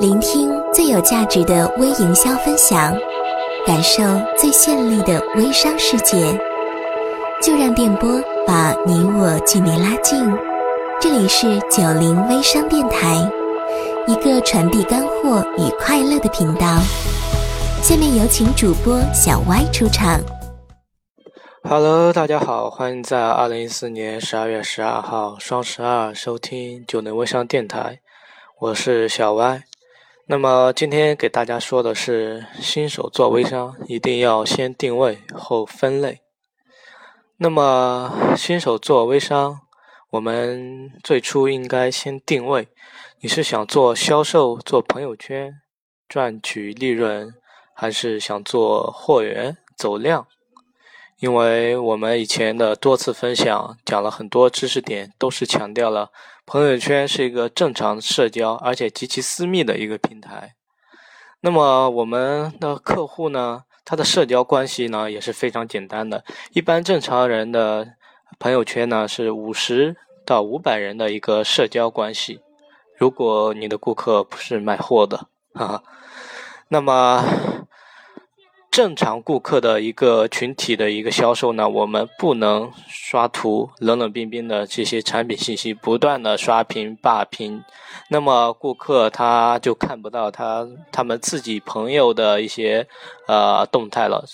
聆听最有价值的微营销分享，感受最绚丽的微商世界，就让电波把你我距离拉近。这里是九零微商电台，一个传递干货与快乐的频道。下面有请主播小歪出场。Hello，大家好，欢迎在二零一四年十二月十二号双十二收听九零微商电台，我是小歪。那么今天给大家说的是，新手做微商一定要先定位后分类。那么新手做微商，我们最初应该先定位，你是想做销售、做朋友圈赚取利润，还是想做货源走量？因为我们以前的多次分享讲了很多知识点，都是强调了朋友圈是一个正常社交而且极其私密的一个平台。那么我们的客户呢，他的社交关系呢也是非常简单的。一般正常人的朋友圈呢是五十到五百人的一个社交关系。如果你的顾客不是卖货的，哈哈，那么。正常顾客的一个群体的一个销售呢，我们不能刷图冷冷冰冰的这些产品信息，不断的刷屏霸屏，那么顾客他就看不到他他们自己朋友的一些呃动态了，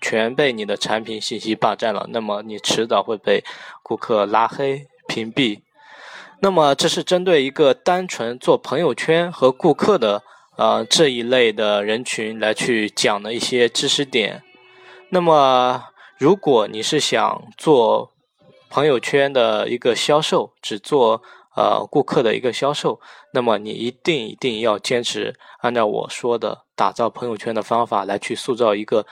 全被你的产品信息霸占了，那么你迟早会被顾客拉黑屏蔽。那么这是针对一个单纯做朋友圈和顾客的。呃，这一类的人群来去讲的一些知识点。那么，如果你是想做朋友圈的一个销售，只做呃顾客的一个销售，那么你一定一定要坚持按照我说的打造朋友圈的方法来去塑造一个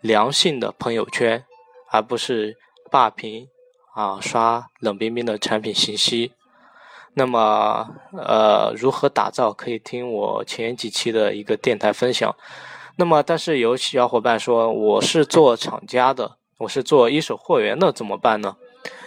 良性的朋友圈，而不是霸屏啊刷冷冰冰的产品信息。那么，呃，如何打造？可以听我前几期的一个电台分享。那么，但是有小伙伴说，我是做厂家的，我是做一手货源的，怎么办呢？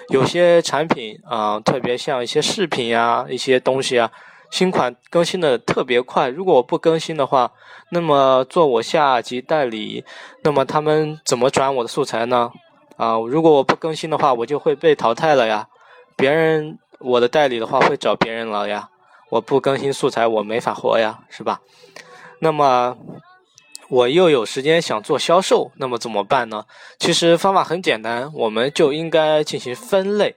有些产品啊，特别像一些饰品呀，一些东西啊，新款更新的特别快。如果我不更新的话，那么做我下级代理，那么他们怎么转我的素材呢？啊，如果我不更新的话，我就会被淘汰了呀，别人。我的代理的话会找别人了呀，我不更新素材我没法活呀，是吧？那么我又有时间想做销售，那么怎么办呢？其实方法很简单，我们就应该进行分类。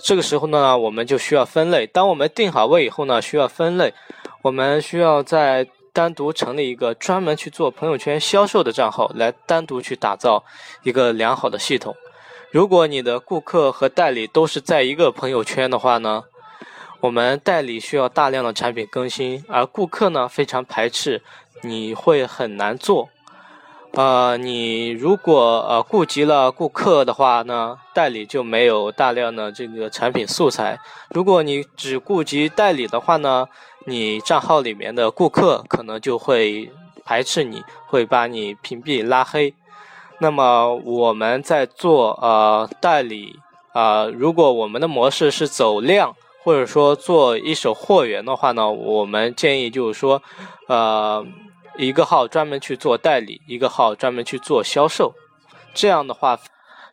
这个时候呢，我们就需要分类。当我们定好位以后呢，需要分类，我们需要再单独成立一个专门去做朋友圈销售的账号，来单独去打造一个良好的系统。如果你的顾客和代理都是在一个朋友圈的话呢，我们代理需要大量的产品更新，而顾客呢非常排斥，你会很难做。呃，你如果呃顾及了顾客的话呢，代理就没有大量的这个产品素材。如果你只顾及代理的话呢，你账号里面的顾客可能就会排斥你，会把你屏蔽拉黑。那么我们在做呃代理啊，如果我们的模式是走量，或者说做一手货源的话呢，我们建议就是说，呃，一个号专门去做代理，一个号专门去做销售，这样的话，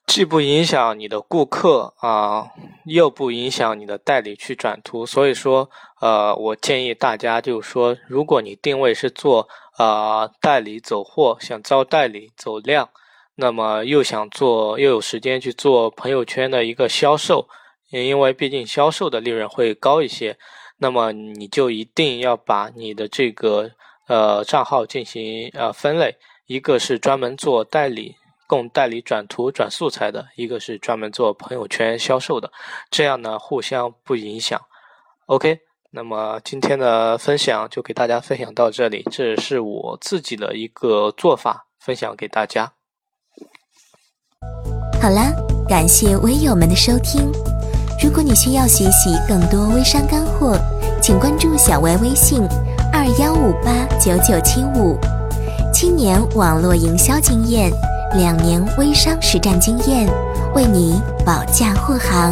既不影响你的顾客啊，又不影响你的代理去转图。所以说，呃，我建议大家就是说，如果你定位是做呃代理走货，想招代理走量。那么又想做又有时间去做朋友圈的一个销售，因为毕竟销售的利润会高一些，那么你就一定要把你的这个呃账号进行呃分类，一个是专门做代理供代理转图转素材的，一个是专门做朋友圈销售的，这样呢互相不影响。OK，那么今天的分享就给大家分享到这里，这是我自己的一个做法，分享给大家。好啦，感谢微友们的收听。如果你需要学习更多微商干货，请关注小歪微信二幺五八九九七五。七年网络营销经验，两年微商实战经验，为你保驾护航。